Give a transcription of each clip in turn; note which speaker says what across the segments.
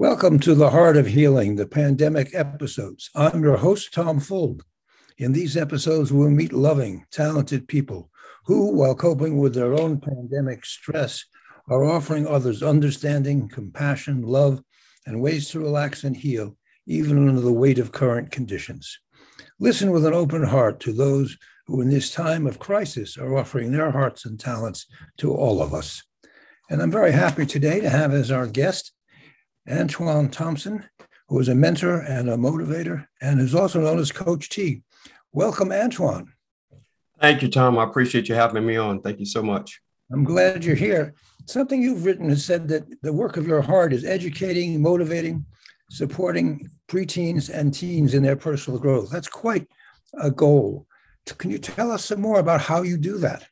Speaker 1: Welcome to the Heart of Healing, the pandemic episodes. I'm your host, Tom Fuld. In these episodes, we'll meet loving, talented people who, while coping with their own pandemic stress, are offering others understanding, compassion, love, and ways to relax and heal, even under the weight of current conditions. Listen with an open heart to those who, in this time of crisis, are offering their hearts and talents to all of us. And I'm very happy today to have as our guest Antwaun Thompson, who is a mentor and a motivator and is also known as Coach T. Welcome, Antwaun.
Speaker 2: Thank you, Tom. I appreciate you having me on. Thank you so much.
Speaker 1: I'm glad you're here. Something you've written has said that the work of your heart is educating, motivating, supporting preteens and teens in their personal growth. That's quite a goal. Can you tell us some more about how you do that?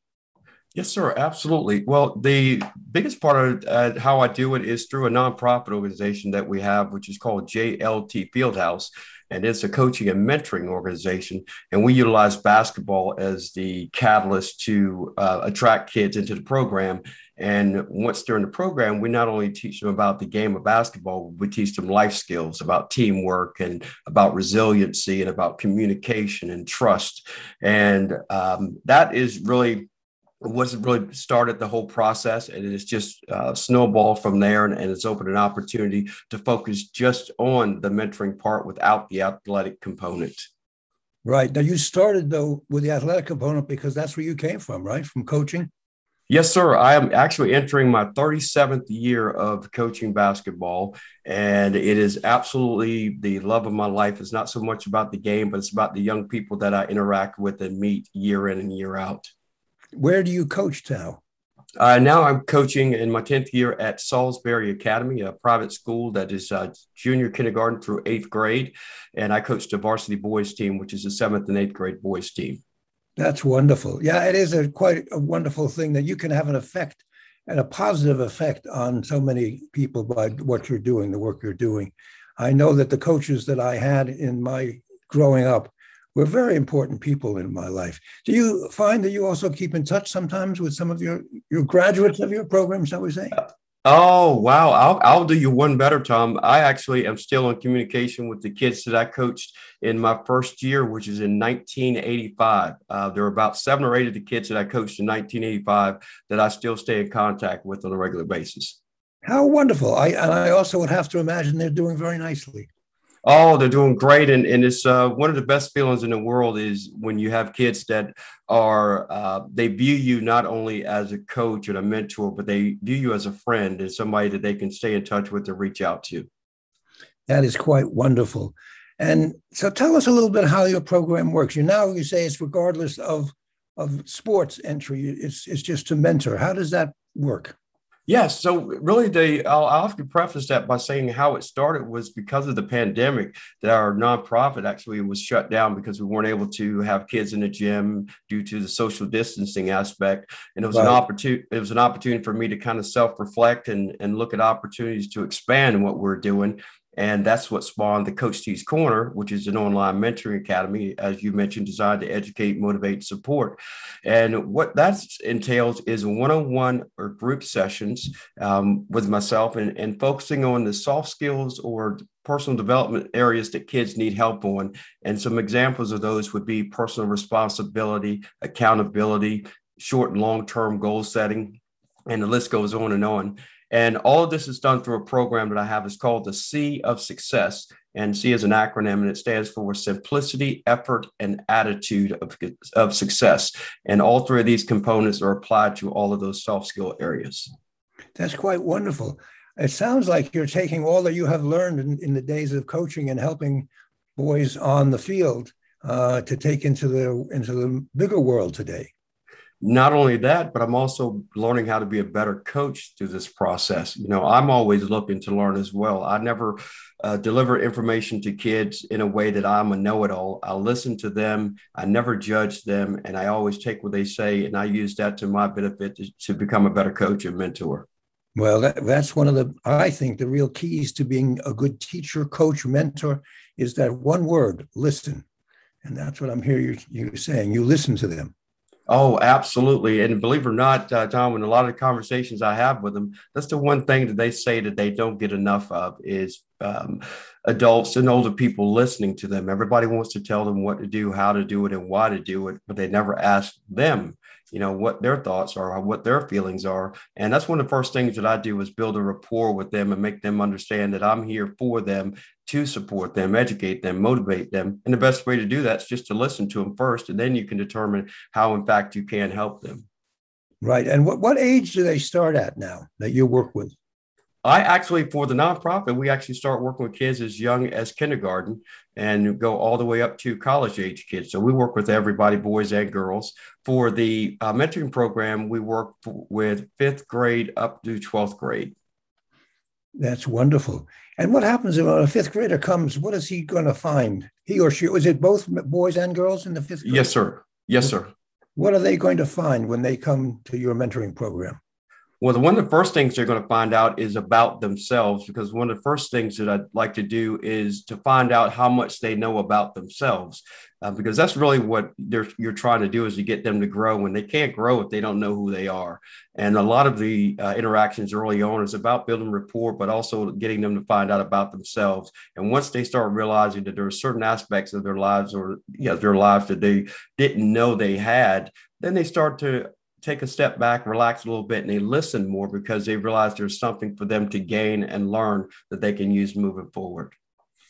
Speaker 2: Yes, sir. Absolutely. Well, the biggest part of uh, how I do it is through a nonprofit organization that we have, which is called JLT Fieldhouse. And it's a coaching and mentoring organization. And we utilize basketball as the catalyst to uh, attract kids into the program. And once during the program, we not only teach them about the game of basketball, we teach them life skills about teamwork and about resiliency and about communication and trust. And um, that is really wasn't really started the whole process and it's just uh, snowball from there and, and, it's opened an opportunity to focus just on the mentoring part without the athletic component.
Speaker 1: Right. Now you started though with the athletic component because that's where you came from right? From coaching?
Speaker 2: Yes sir. I am actually entering my 37th year of coaching basketball and it is absolutely the love of my life. It's not so much about the game but it's about the young people that i interact with and meet year in and year out
Speaker 1: where do you coach now?
Speaker 2: Uh, now I'm coaching in my 10th year at Salisbury Academy, a private school that is uh, junior kindergarten through eighth grade. And I coach the varsity boys team, which is the seventh and eighth grade boys team.
Speaker 1: That's wonderful. Yeah, it is a quite a wonderful thing that you can have an effect and a positive effect on so many people by what you're doing, the work you're doing. I know that the coaches that I had in my growing up were very important people in my life. Do you find that you also keep in touch sometimes with some of your your graduates of your program, shall we say?
Speaker 2: Oh wow! I'll I'll do you one better, Tom. I actually am still in communication with the kids that I coached in my first year, which is in 1985. Uh, there are about seven or eight of the kids that I coached in 1985 that I still stay in contact with on a regular basis.
Speaker 1: How wonderful! I and I also would have to imagine they're doing very nicely.
Speaker 2: Oh, they're doing great, and and it's uh, one of the best feelings in the world is when you have kids that are uh, they view you not only as a coach and a mentor, but they view you as a friend and somebody that they can stay in touch with and reach out to.
Speaker 1: That is quite wonderful. And so, tell us a little bit how your program works. You now you say it's regardless of of sports entry. It's it's just to mentor. How does that work?
Speaker 2: Yes. So really, I'll, I'll, have to preface that by saying how it started was because of the pandemic that our nonprofit actually was shut down because we weren't able to have kids in the gym due to the social distancing aspect. And it was right. an opportunity. It was an opportunity for me to kind of self reflect and and look at opportunities to expand what we're doing. And that's what spawned the Coach T's Corner, which is an online mentoring academy, as you mentioned, designed to educate, motivate, support. And what that entails is one on one or group sessions um, with myself and, and focusing on the soft skills or personal development areas that kids need help on. And some examples of those would be personal responsibility, accountability, short and long term goal setting, and the list goes on and on. And all of this is done through a program that I have. It's called the SEA of Success. And SEA is an acronym and it stands for simplicity, effort, and attitude of, of success. And all three of these components are applied to all of those soft skill areas.
Speaker 1: That's quite wonderful. It sounds like you're taking all that you have learned in, in the days of coaching and helping boys on the field uh, to take into the into the bigger world today
Speaker 2: not only that, but I'm also learning how to be a better coach through this process. You know, I'm always looking to learn as well. I never uh, deliver information to kids in a way that I'm a know it all. I listen to them, I never judge them, and I always take what they say and I use that to my benefit to, to become a better coach and mentor.
Speaker 1: Well, that, that's one of the, I think, the real keys to being a good teacher, coach, mentor is that one word listen. And that's what I'm hearing you, you saying. You listen to them.
Speaker 2: Oh, absolutely. And believe it or not, uh, Tom, in a lot of the conversations I have with them, that's the one thing that they say that they don't get enough of is um, adults and older people listening to them. Everybody wants to tell them what to do, how to do it, and why to do it, but they never ask them you know what their thoughts are what their feelings are. And that's one of the first things that i do is build a rapport with them and make them understand that i'm here for them to support them educate them motivate them. And the best way to do that is just to listen to them first and then you can determine how in fact you can help them.
Speaker 1: Right. And what, what age do they start at now that you work with
Speaker 2: I actually, for the nonprofit, we actually start working with kids as young as kindergarten and go all the way up to college age kids. So we work with everybody, boys and girls. For the uh, mentoring program, we work with fifth grade up to 12th grade.
Speaker 1: That's wonderful. And what happens when a fifth grader comes? What is he going to find? He or she, was it both boys and girls in the fifth grade?
Speaker 2: Yes, sir. Yes, sir.
Speaker 1: What are they going to find when they come to your mentoring program?
Speaker 2: Well, the, one of the first things they're going to find out is about themselves, because one of the first things that I'd like to do is to find out how much they know about themselves, uh, because that's really what you're trying to do is to get them to grow. When they can't grow if they don't know who they are, and a lot of the uh, interactions early on is about building rapport, but also getting them to find out about themselves. And once they start realizing that there are certain aspects of their lives or yeah, their lives that they didn't know they had, then they start to take a step back, relax a little bit, and they listen more because they realize there's something for them to gain and learn that they can use moving forward.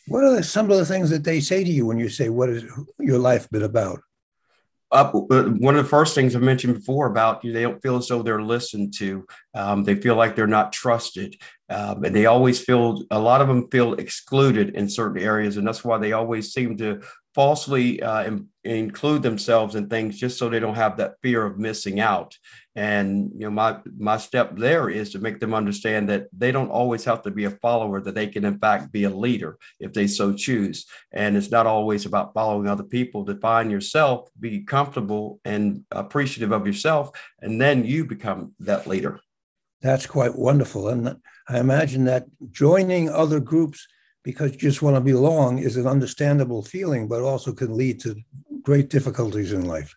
Speaker 1: What are some of the things that they say to you when you say, What has your life been about?
Speaker 2: Uh, one of the first things I mentioned before about you, they don't feel as though they're listened to. Um, they feel like they're not trusted. Um, and they always feel, a lot of them feel excluded in certain areas. And that's why they always seem to falsely uh, in, include themselves in things just so they don't have that fear of missing out. And you know, my my step there is to make them understand that they don't always have to be a follower; that they can in fact be a leader if they so choose. And it's not always about following other people. Define yourself, be comfortable and appreciative of yourself, and then you become that leader.
Speaker 1: That's quite wonderful, and I imagine that joining other groups because you just want to belong is an understandable feeling, but also can lead to great difficulties in life.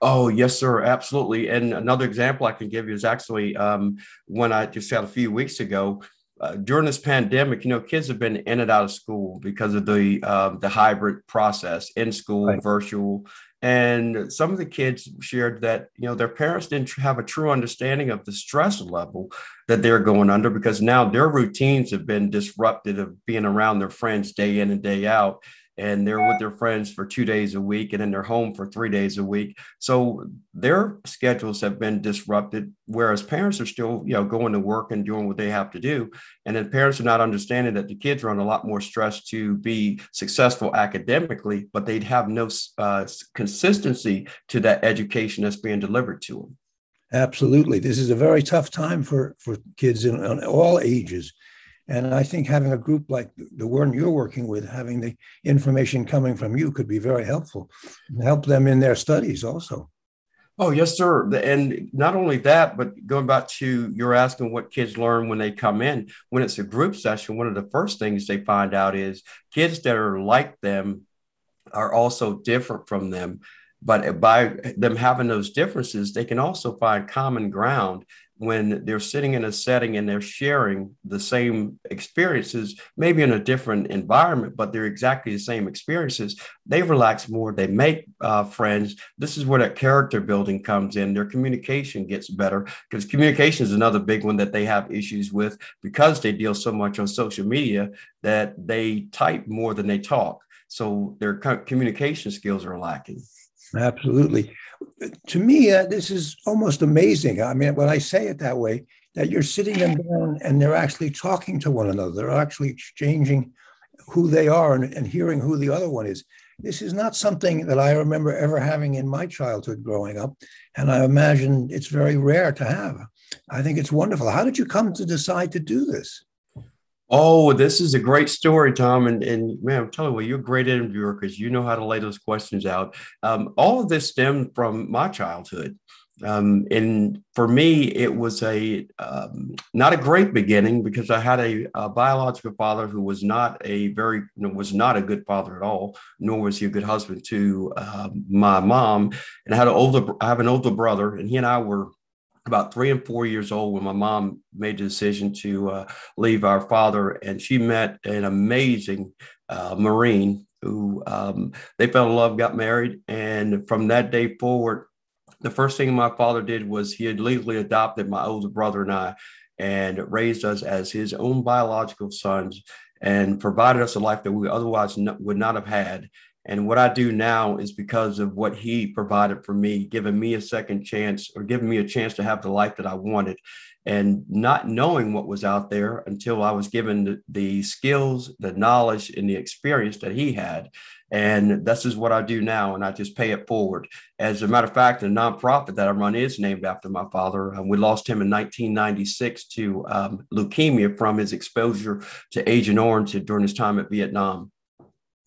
Speaker 2: Oh, yes, sir. Absolutely. And another example I can give you is actually um, when I just had a few weeks ago. Uh, during this pandemic, you know, kids have been in and out of school because of the uh, the hybrid process, in school, right. virtual, and some of the kids shared that you know their parents didn't have a true understanding of the stress level that they're going under because now their routines have been disrupted of being around their friends day in and day out and they're with their friends for two days a week and then they're home for three days a week. So their schedules have been disrupted whereas parents are still you know going to work and doing what they have to do. And then parents are not understanding that the kids are under a lot more stress to be successful academically but they'd have no uh, consistency to that education that's being delivered to them
Speaker 1: absolutely. This is a very tough time for for kids in, in all ages and I think having a group like the one you're working with, having the information coming from you could be very helpful and help them in their studies also.
Speaker 2: Oh, yes, sir. And not only that, but going back to you're asking what kids learn when they come in. When it's a group session, one of the first things they find out is kids that are like them are also different from them. But by them having those differences, they can also find common ground when they're sitting in a setting and they're sharing the same experiences, maybe in a different environment, but they're exactly the same experiences, they relax more, they make uh, friends. This is where that character building comes in. Their communication gets better because communication is another big one that they have issues with because they deal so much on social media that they type more than they talk. So their communication skills are lacking.
Speaker 1: Absolutely to me, uh, this is almost amazing. I mean, when I say it that way, that you're sitting them down and they're actually talking to one another. They're actually exchanging who they are and, and hearing who the other one is. This is not something that I remember ever having in my childhood growing up. And I imagine it's very rare to have. I think it's wonderful. How did you come to decide to do this?
Speaker 2: Oh, this is a great story, Tom. And, and man, I'm telling you, you're a great interviewer because you know how to lay those questions out. Um, all of this stemmed from my childhood. Um, and for me, it was a um, not a great beginning because I had a, a, biological father who was not a very was not a good father at all, nor was he a good husband to uh, my mom. And I had an older I have an older brother, and he and I were about three and four years old when my mom made the decision to uh, leave our father, and she met an amazing uh, Marine who um, they fell in love, got married, and from that day forward, the first thing my father did was he had legally adopted my older brother and I, and raised us as his own biological sons, and provided us a life that we otherwise would not have had. And what I do now is because of what he provided for me, giving me a second chance or giving me a chance to have the life that I wanted. And not knowing what was out there until I was given the, the skills, the knowledge, and the experience that he had. And this is what I do now, and I just pay it forward. As a matter of fact, the nonprofit that I run is named after my father. Um, we lost him in 1996 to um, leukemia from his exposure to Agent Orange during his time at Vietnam.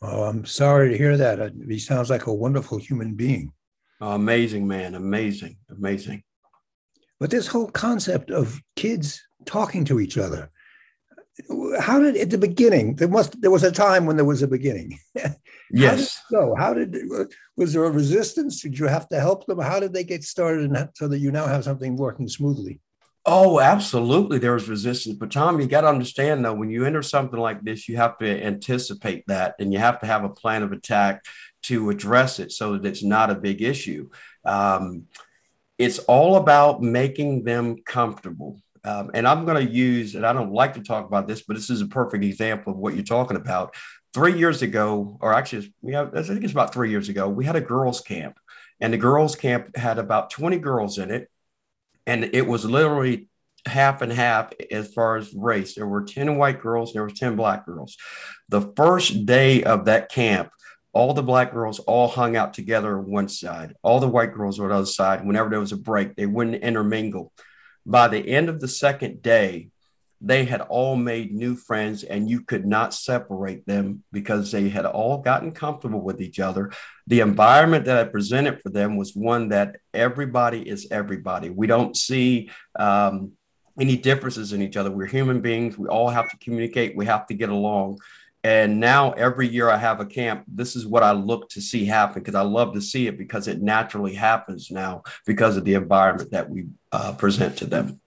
Speaker 1: Oh, I'm sorry to hear that. Uh, he sounds like a wonderful human being.
Speaker 2: Oh, amazing man, amazing, amazing.
Speaker 1: But this whole concept of kids talking to each other, how did at the beginning there must there was a time when there was a beginning.
Speaker 2: yes.
Speaker 1: So how did was there a resistance? Did you have to help them? How did they get started, and so that you now have something working smoothly?
Speaker 2: Oh, absolutely. There was resistance. But Tom, you got to understand though, when you enter something like this, you have to anticipate that and you have to have a plan of attack to address it so that it's not a big issue. Um, it's all about making them comfortable. Um, and I'm going to use, and I don't like to talk about this, but this is a perfect example of what you're talking about. Three years ago, or actually, we have, I think it's about three years ago, we had a girls' camp, and the girls' camp had about 20 girls in it and it was literally half and half as far as race. There were 10 white girls, there was 10 black girls. The first day of that camp, all the black girls all hung out together on one side. All the white girls were on the other side. Whenever there was a break, they wouldn't intermingle. By the end of the second day, they had all made new friends and you could not separate them because they had all gotten comfortable with each other. The environment that I presented for them was one that everybody is everybody. We don't see um, any differences in each other. We're human beings. We all have to communicate. We have to get along. And now every year I have a camp, this is what I look to see happen because I love to see it because it naturally happens now because of the environment that we uh, present to them.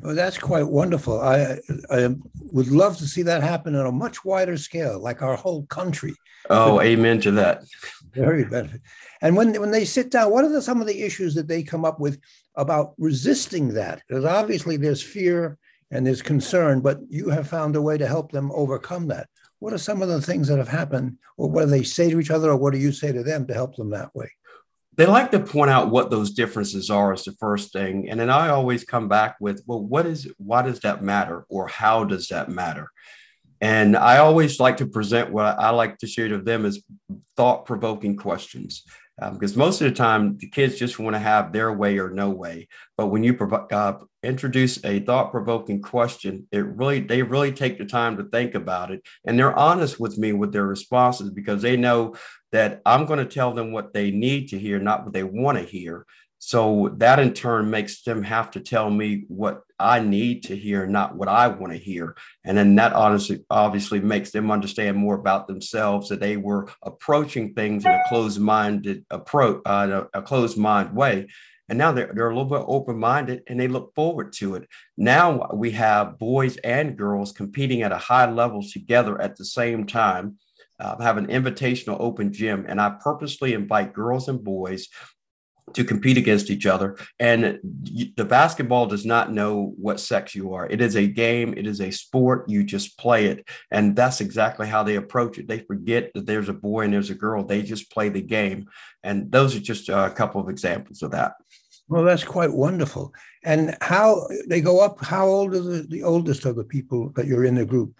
Speaker 1: Well, that's quite wonderful. I, I would love to see that happen on a much wider scale, like our whole country.
Speaker 2: Oh, but, amen to that.
Speaker 1: Very benefit. And when when they sit down, what are the, some of the issues that they come up with about resisting that? Because obviously there's fear and there's concern, but you have found a way to help them overcome that. What are some of the things that have happened, or what do they say to each other, or what do you say to them to help them that way?
Speaker 2: They like to point out what those differences are as the first thing. And then i always come back with well what is why does that matter? Or how does that matter? And i always like to present what i like to share to them as thought-provoking questions um, because most of the time the kids just want to have their way or no way but when you uh, introduce a thought-provoking question it really they really take the time to think about it and they're honest with me with their responses because they know that I'm going to tell them what they need to hear, not what they want to hear. So that in turn makes them have to tell me what I need to hear, not what I want to hear. And then that honestly, obviously makes them understand more about themselves that they were approaching things in a closed-minded approach, uh, a closed mind way. And now they're, they're a little bit open-minded and they look forward to it. Now we have boys and girls competing at a high level together at the same time uh, have an invitational open gym, and I purposely invite girls and boys to compete against each other. And the basketball does not know what sex you are. It is a game, it is a sport. You just play it. And that's exactly how they approach it. They forget that there's a boy and there's a girl, they just play the game. And those are just a couple of examples of that.
Speaker 1: Well, that's quite wonderful. And how they go up, how old are the, the oldest of the people that you're in the group?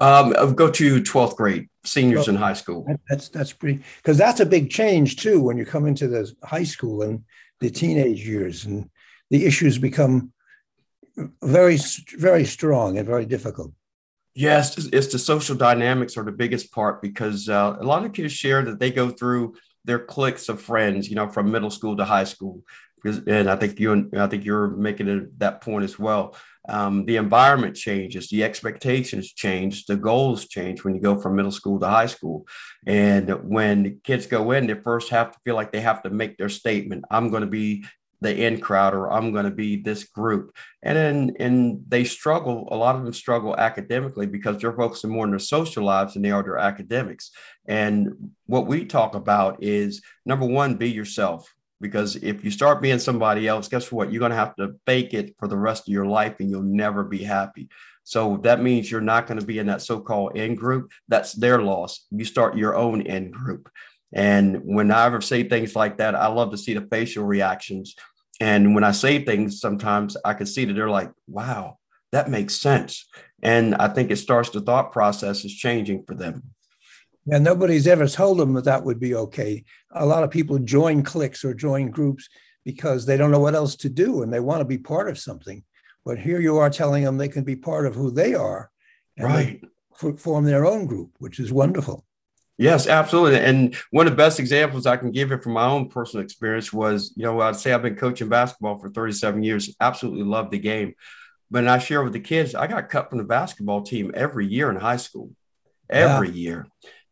Speaker 2: Um, I'll go to 12th grade, seniors in high school.
Speaker 1: That's that's pretty because that's a big change too when you come into the high school and the teenage years and the issues become very very strong and very difficult.
Speaker 2: Yes, it's the social dynamics are the biggest part because uh, a lot of kids share that they go through their cliques of friends, you know, from middle school to high school and I think you and I think you're making it, that point as well. Um, the environment changes, the expectations change, the goals change when you go from middle school to high school. And when kids go in, they first have to feel like they have to make their statement. I'm going to be the in crowd or I'm going to be this group. And then and they struggle, a lot of them struggle academically because they're focusing more on their social lives than they are their academics. And what we talk about is number one, be yourself because if you start being somebody else, guess what? You're going to have to fake it for the rest of your life and you'll never be happy. So that means you're not going to be in that so called in group. That's their loss. You start your own in group. And when I ever say things like that, I love to see the facial reactions. And when I say things, sometimes I can see that they're like, wow, that makes sense. And I think it starts the thought process is changing for them.
Speaker 1: And nobody's ever told them that that would be okay. A lot of people join cliques or join groups because they don't know what else to do and they want to be part of something. But here you are telling them they can be part of who they are and
Speaker 2: right.
Speaker 1: form their own group, which is wonderful.
Speaker 2: Yes, absolutely. And one of the best examples I can give it from my own personal experience was, you know, I'd say I've been coaching basketball for 37 years, absolutely love the game. But I share with the kids, I got cut from the basketball team every year in high school, every yeah. year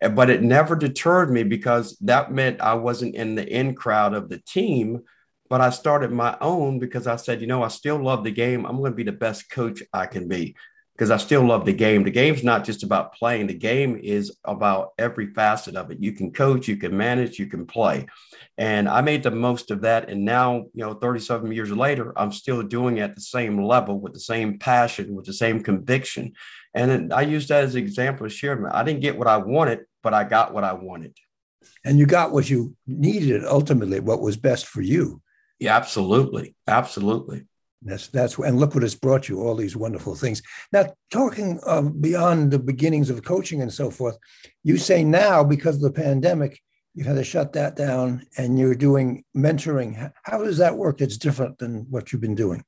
Speaker 2: but it never deterred me because that meant I wasn't in the in crowd of the team. But I started my own because I said, you know, I still love the game. I'm going to be the best coach I can be because I still love the game. The game's not just about playing, the game is about every facet of it. You can coach, you can manage, you can play. And I made the most of that. And now, you know, 37 years later, I'm still doing it at the same level with the same passion, with the same conviction. And I use that as an example to share. I didn't get what I wanted, but I got what I wanted.
Speaker 1: And you got what you needed ultimately, what was best for you.
Speaker 2: Yeah, absolutely. Absolutely.
Speaker 1: That's that's and look what it's brought you all these wonderful things. Now, talking um, beyond the beginnings of coaching and so forth, you say now because of the pandemic, you've had to shut that down, and you're doing mentoring. How does that work? That's different than what you've been doing.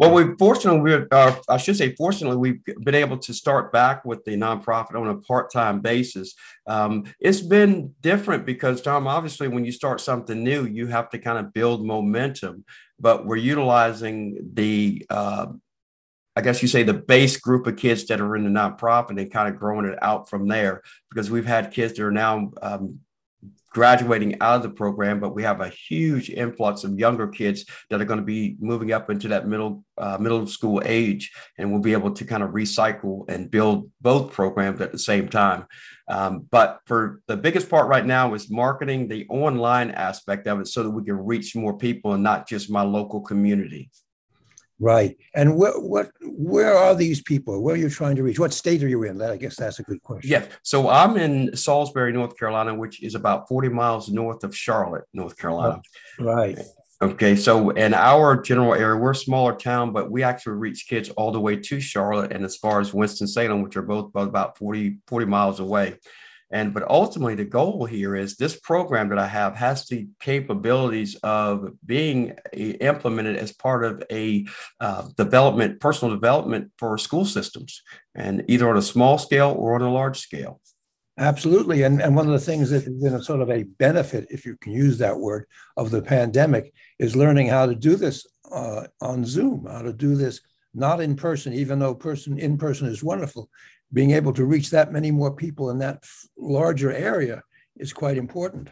Speaker 2: Well, we fortunately, we uh, I should say, fortunately, we've been able to start back with the nonprofit on a part-time basis. Um, it's been different because, Tom, obviously, when you start something new, you have to kind of build momentum. But we're utilizing the, uh, I guess you say, the base group of kids that are in the nonprofit and kind of growing it out from there because we've had kids that are now um, graduating out of the program, but we have a huge influx of younger kids that are going to be moving up into that middle uh, middle school age, and we'll be able to kind of recycle and build both programs at the same time. Um, but for the biggest part right now is marketing the online aspect of it, so that we can reach more people and not just my local community.
Speaker 1: Right. And what what where are these people? Where are you trying to reach? What state are you in? I guess that's a good question.
Speaker 2: Yeah. So I'm in Salisbury, North Carolina, which is about 40 miles north of Charlotte, North Carolina.
Speaker 1: Oh, right.
Speaker 2: Okay. So in our general area, we're a smaller town, but we actually reach kids all the way to Charlotte and as far as Winston-Salem, which are both about 40, 40 miles away. And but ultimately, the goal here is this program that I have has the capabilities of being a, implemented as part of a uh, development, personal development for school systems, and either on a small scale or on a large scale.
Speaker 1: Absolutely. And, and one of the things that has been a sort of a benefit, if you can use that word, of the pandemic is learning how to do this uh, on Zoom, how to do this not in person, even though person in person is wonderful, being able to reach that many more people in that larger area is quite important.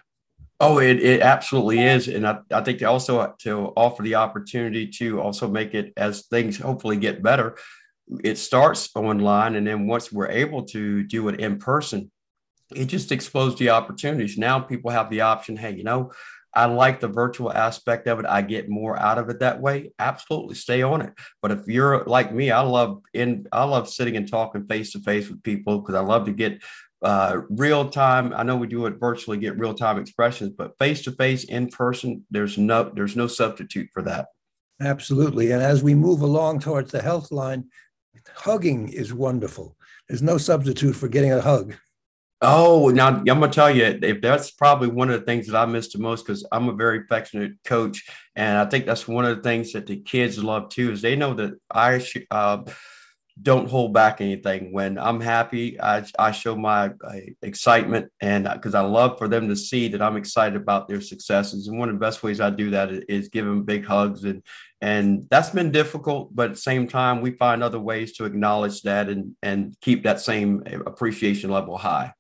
Speaker 2: Oh, it, it absolutely is. And I, I think also to offer the opportunity to also make it as things hopefully get better, it starts online. And then once we're able to do it in person, it just explodes the opportunities. Now people have the option, hey, you know, I like the virtual aspect of it. I get more out of it that way. Absolutely, stay on it. But if you're like me, I love in I love sitting and talking face to face with people because I love to get uh, real time. I know we do it virtually, get real time expressions, but face to face, in person, there's no there's no substitute for that.
Speaker 1: Absolutely. And as we move along towards the health line, hugging is wonderful. There's no substitute for getting a hug.
Speaker 2: Oh, now I'm gonna tell you, if that's probably one of the things that I miss the most because I'm a very affectionate coach, and I think that's one of the things that the kids love too is they know that I uh, don't hold back anything. When I'm happy, I, I show my uh, excitement and because uh, I love for them to see that I'm excited about their successes. And one of the best ways I do that is, give them big hugs. And, and that's been difficult, but at the same time, we find other ways to acknowledge that and, and keep that same appreciation level high.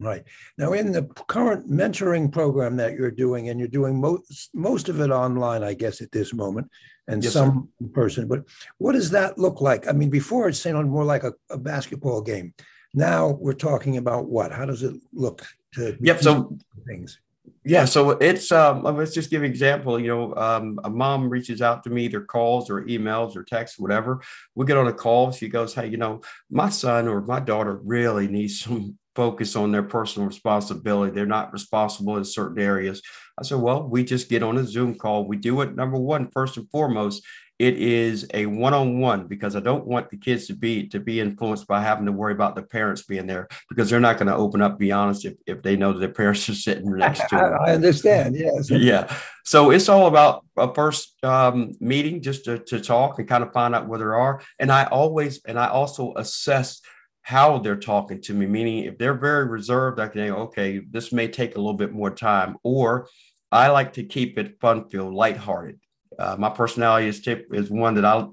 Speaker 1: Right. Now, in the current mentoring program that you're doing, and you're doing most, most of it online, I guess, at this moment, and yes, some sir. person, but what does that look like? I mean, before it sounded more like a, a, basketball game. Now we're talking about what? How does it look to
Speaker 2: yep, so things? Yeah, so it's um, let's just give an example. You know, um, a mom reaches out to me, either calls or emails or texts, whatever. We get on a call. She goes, "Hey, you know, my son or my daughter really needs some focus on their personal responsibility. They're not responsible in certain areas. I said, well, we just get on a Zoom call. We do it, number one, first and foremost, it is a one-on-one because I don't want the kids to be to be influenced by having to worry about the parents being there because they're not going to open up, be honest, if, if they know that their parents are sitting next to them.
Speaker 1: I understand. Yes.
Speaker 2: Yeah. So it's all about a first um, meeting just to, to talk and kind of find out where they are. And I always and I also assess how they're talking to me, meaning if they're very reserved, I can say, okay, this may take a little bit more time. Or I like to keep it fun filled, lighthearted. Uh, my personality is tip is one that I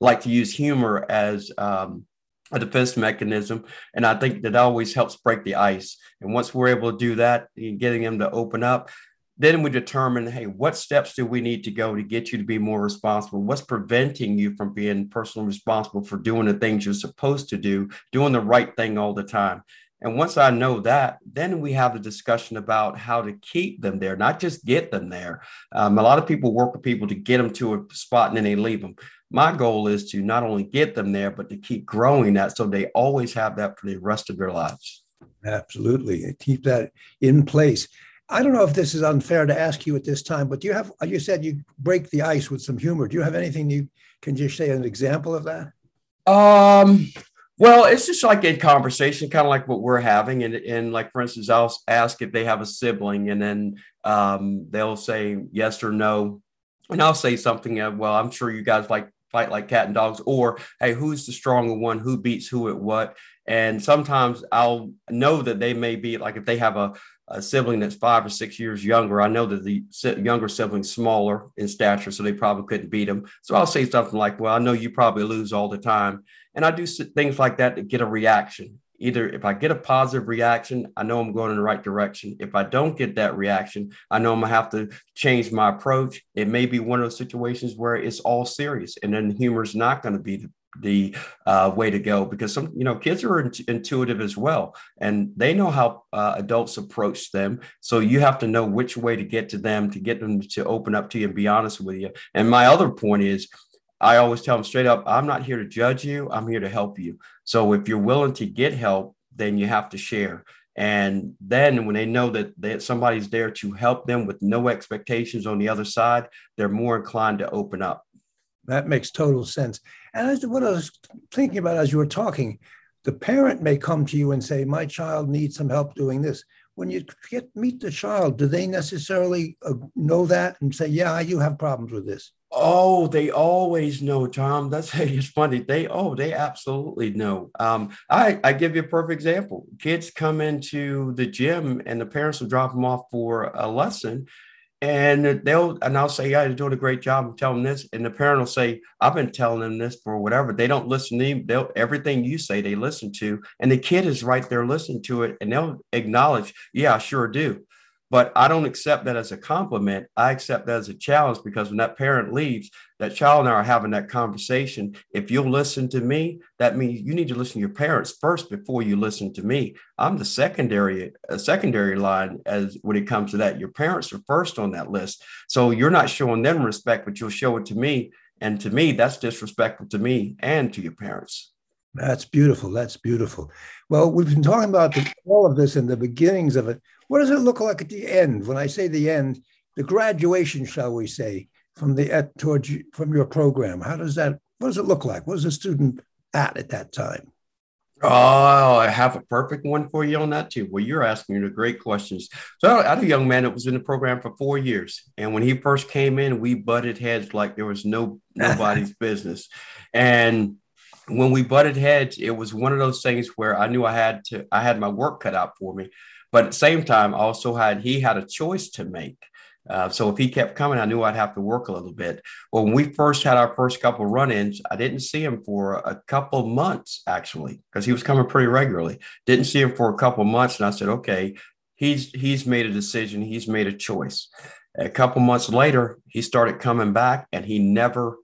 Speaker 2: like to use humor as um, a defense mechanism, and I think that always helps break the ice. And once we're able to do that, getting them to open up, then we determine, hey, what steps do we need to go to get you to be more responsible? What's preventing you from being personally responsible for doing the things you're supposed to do, doing the right thing all the time? And once I know that, then we have the discussion about how to keep them there, not just get them there. Um, a lot of people work with people to get them to a spot and then they leave them. My goal is to not only get them there, but to keep growing that so they always have that for the rest of their lives.
Speaker 1: Absolutely. Keep that in place. I don't know if this is unfair to ask you at this time, but do you have, you said you break the ice with some humor. Do you have anything you can just say an example of that?
Speaker 2: Um, well, it's just like a conversation, kind of like what we're having. And, and like, for instance, I'll ask if they have a sibling and then um, they'll say yes or no. And I'll say something, uh, well, I'm sure you guys like fight like cat and dogs, or hey, who's the stronger one? Who beats who at what? And sometimes I'll know that they may be like if they have a a sibling that's five or six years younger, I know that the younger sibling's smaller in stature, so they probably couldn't beat him. So I'll say something like, Well, I know you probably lose all the time. And I do things like that to get a reaction. Either if I get a positive reaction, I know I'm going in the right direction. If I don't get that reaction, I know I'm gonna have to change my approach. It may be one of those situations where it's all serious, and then humor is not going to be the the uh, way to go because some you know kids are in- intuitive as well and they know how uh, adults approach them. So you have to know which way to get to them to get them to open up to you and be honest with you. And my other point is i always tell them straight up i'm not here to judge you i'm here to help you. So if you're willing to get help then you have to share. And then when they know that, that somebody's there to help them with no expectations on the other side they're more inclined to open up
Speaker 1: that makes total sense. And as what I was thinking about as you were talking, the parent may come to you and say, "My child needs some help doing this." When you get meet the child, do they necessarily uh, know that and say, "Yeah, you have problems with this"?
Speaker 2: Oh, they always know, Tom. That's it's funny. They oh, they absolutely know. Um, I I give you a perfect example. Kids come into the gym and the parents will drop them off for a lesson, and they'll and I'll say, yeah, you're doing a great job of telling this, and the parent will say, I've been telling them this for whatever. They don't listen to you. They'll everything you say they listen to, and the kid is right there listening to it, and they'll acknowledge, yeah, I sure do. But I don't accept that as a compliment. I accept that as a challenge because when that parent leaves, that child and I are having that conversation. If you'll listen to me, that means you need to listen to your parents first before you listen to me. I'm the secondary, a secondary line as when it comes to that. Your parents are first on that list. So you're not showing them respect, but you'll show it to me. And to me, that's disrespectful to me and to your parents.
Speaker 1: That's beautiful. That's beautiful. Well, we've been talking about the, all of this in the beginnings of it. What does it look like at the end? When I say the end, the graduation, shall we say, from the at towards you, from your program. How does that? What does it look like? What is a student at at that time?
Speaker 2: Oh, I have a perfect one for you on that too. Well, you're asking the great questions. So I had a young man that was in the program for four years, and when he first came in, we butted heads like there was no nobody's business, and when we butted heads, it was one of those things where I knew I had to, I had my work cut out for me. But at the same time, also had, he had a choice to make. Uh, so if he kept coming, I knew I'd have to work a little bit. Well, when we first had our first couple run-ins, I didn't see him for a couple months actually, because he was coming pretty regularly. Didn't see him for a couple months, and I said, okay, he's he's made a decision, he's made a choice. A couple months later, he started coming back, and he never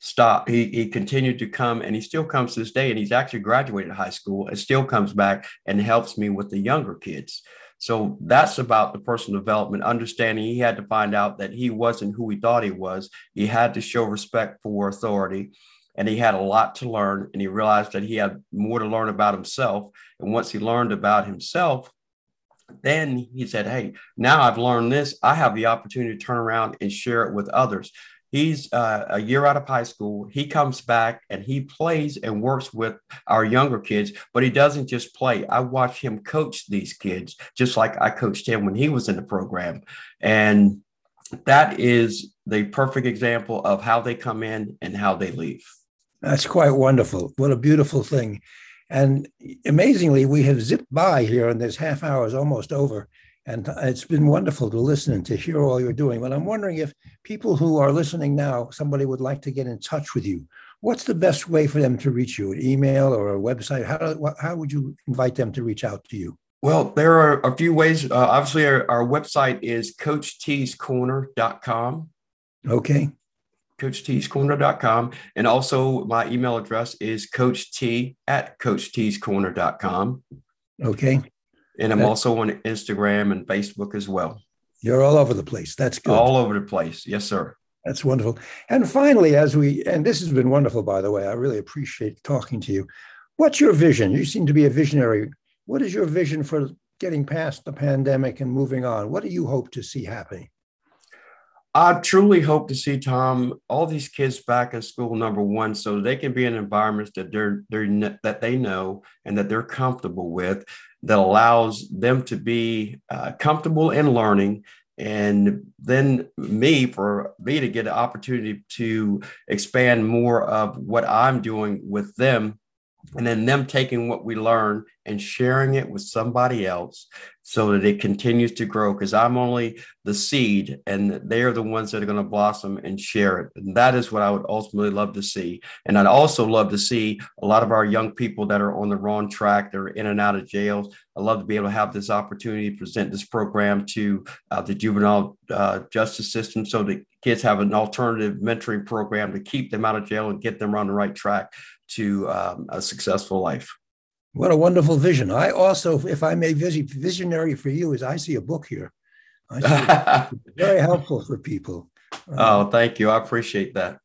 Speaker 2: stopped. He, he continued to come and he still comes to this day. And he's actually graduated high school and still comes back and helps me with the younger kids. So that's about the personal development, understanding he had to find out that he wasn't who he thought he was. He had to show respect for authority and he had a lot to learn. And he realized that he had more to learn about himself. And once he learned about himself, then he said, Hey, now I've learned this. I have the opportunity to turn around and share it with others. He's uh, a year out of high school. He comes back and he plays and works with our younger kids, but he doesn't just play. I watch him coach these kids just like I coached him when he was in the program. And that is the perfect example of how they come in and how they leave.
Speaker 1: That's quite wonderful. What a beautiful thing. And amazingly, we have zipped by here, and this half hour is almost over. And it's been wonderful to listen and to hear all you're doing. But I'm wondering if people who are listening now, somebody would like to get in touch with you. What's the best way for them to reach you? An email or a website? How, how would you invite them to reach out to you?
Speaker 2: Well, there are a few ways. Uh, obviously, our, our, website is coachtcorner.com.
Speaker 1: Okay.
Speaker 2: CoachTsCorner.com. And also, my email address is coacht at coachtcorner.com.
Speaker 1: Okay.
Speaker 2: And I'm also on Instagram and Facebook as well.
Speaker 1: You're all over the place. That's good.
Speaker 2: All over the place. Yes, sir.
Speaker 1: That's wonderful. And finally, as we, and this has been wonderful, by the way, I really appreciate talking to you. What's your vision? You seem to be a visionary. What is your vision for getting past the pandemic and moving on? What do you hope to see happening?
Speaker 2: I truly hope to see Tom all these kids back at school number one, so they can be in environments that they're they're that they know and that they're comfortable with, that allows them to be uh, comfortable in learning, and then me for me to get an opportunity to expand more of what I'm doing with them and then them taking what we learn and sharing it with somebody else so that it continues to grow because i'm only the seed and they are the ones that are going to blossom and share it. And that is what i would ultimately love to see. And i'd also love to see a lot of our young people that are on the wrong track they're in and out of jails. I'd love to be able to have this opportunity to present this program to uh, the juvenile uh, justice system so that kids have an alternative mentoring program to keep them out of jail and get them on the right track to um, a successful life.
Speaker 1: What a wonderful vision. I also, if I may visionary for you, is I see a book here. very helpful for people.
Speaker 2: oh, thank you. I appreciate that.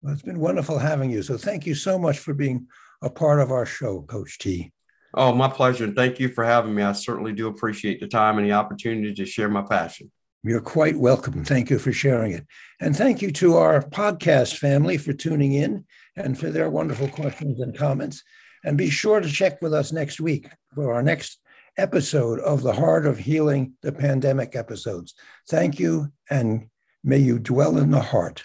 Speaker 1: Well, it's been wonderful having you. So thank you so much for being a part of our show, Coach T.
Speaker 2: Oh, my pleasure. And thank you for having me. I certainly do appreciate the time and the opportunity to share my passion.
Speaker 1: You're quite welcome. Thank you for sharing it. And thank you to our podcast family for tuning in and for their wonderful questions and comments. And be sure to check with us next week for our next episode of the Heart of Healing the Pandemic episodes. Thank you, and may you dwell in the heart.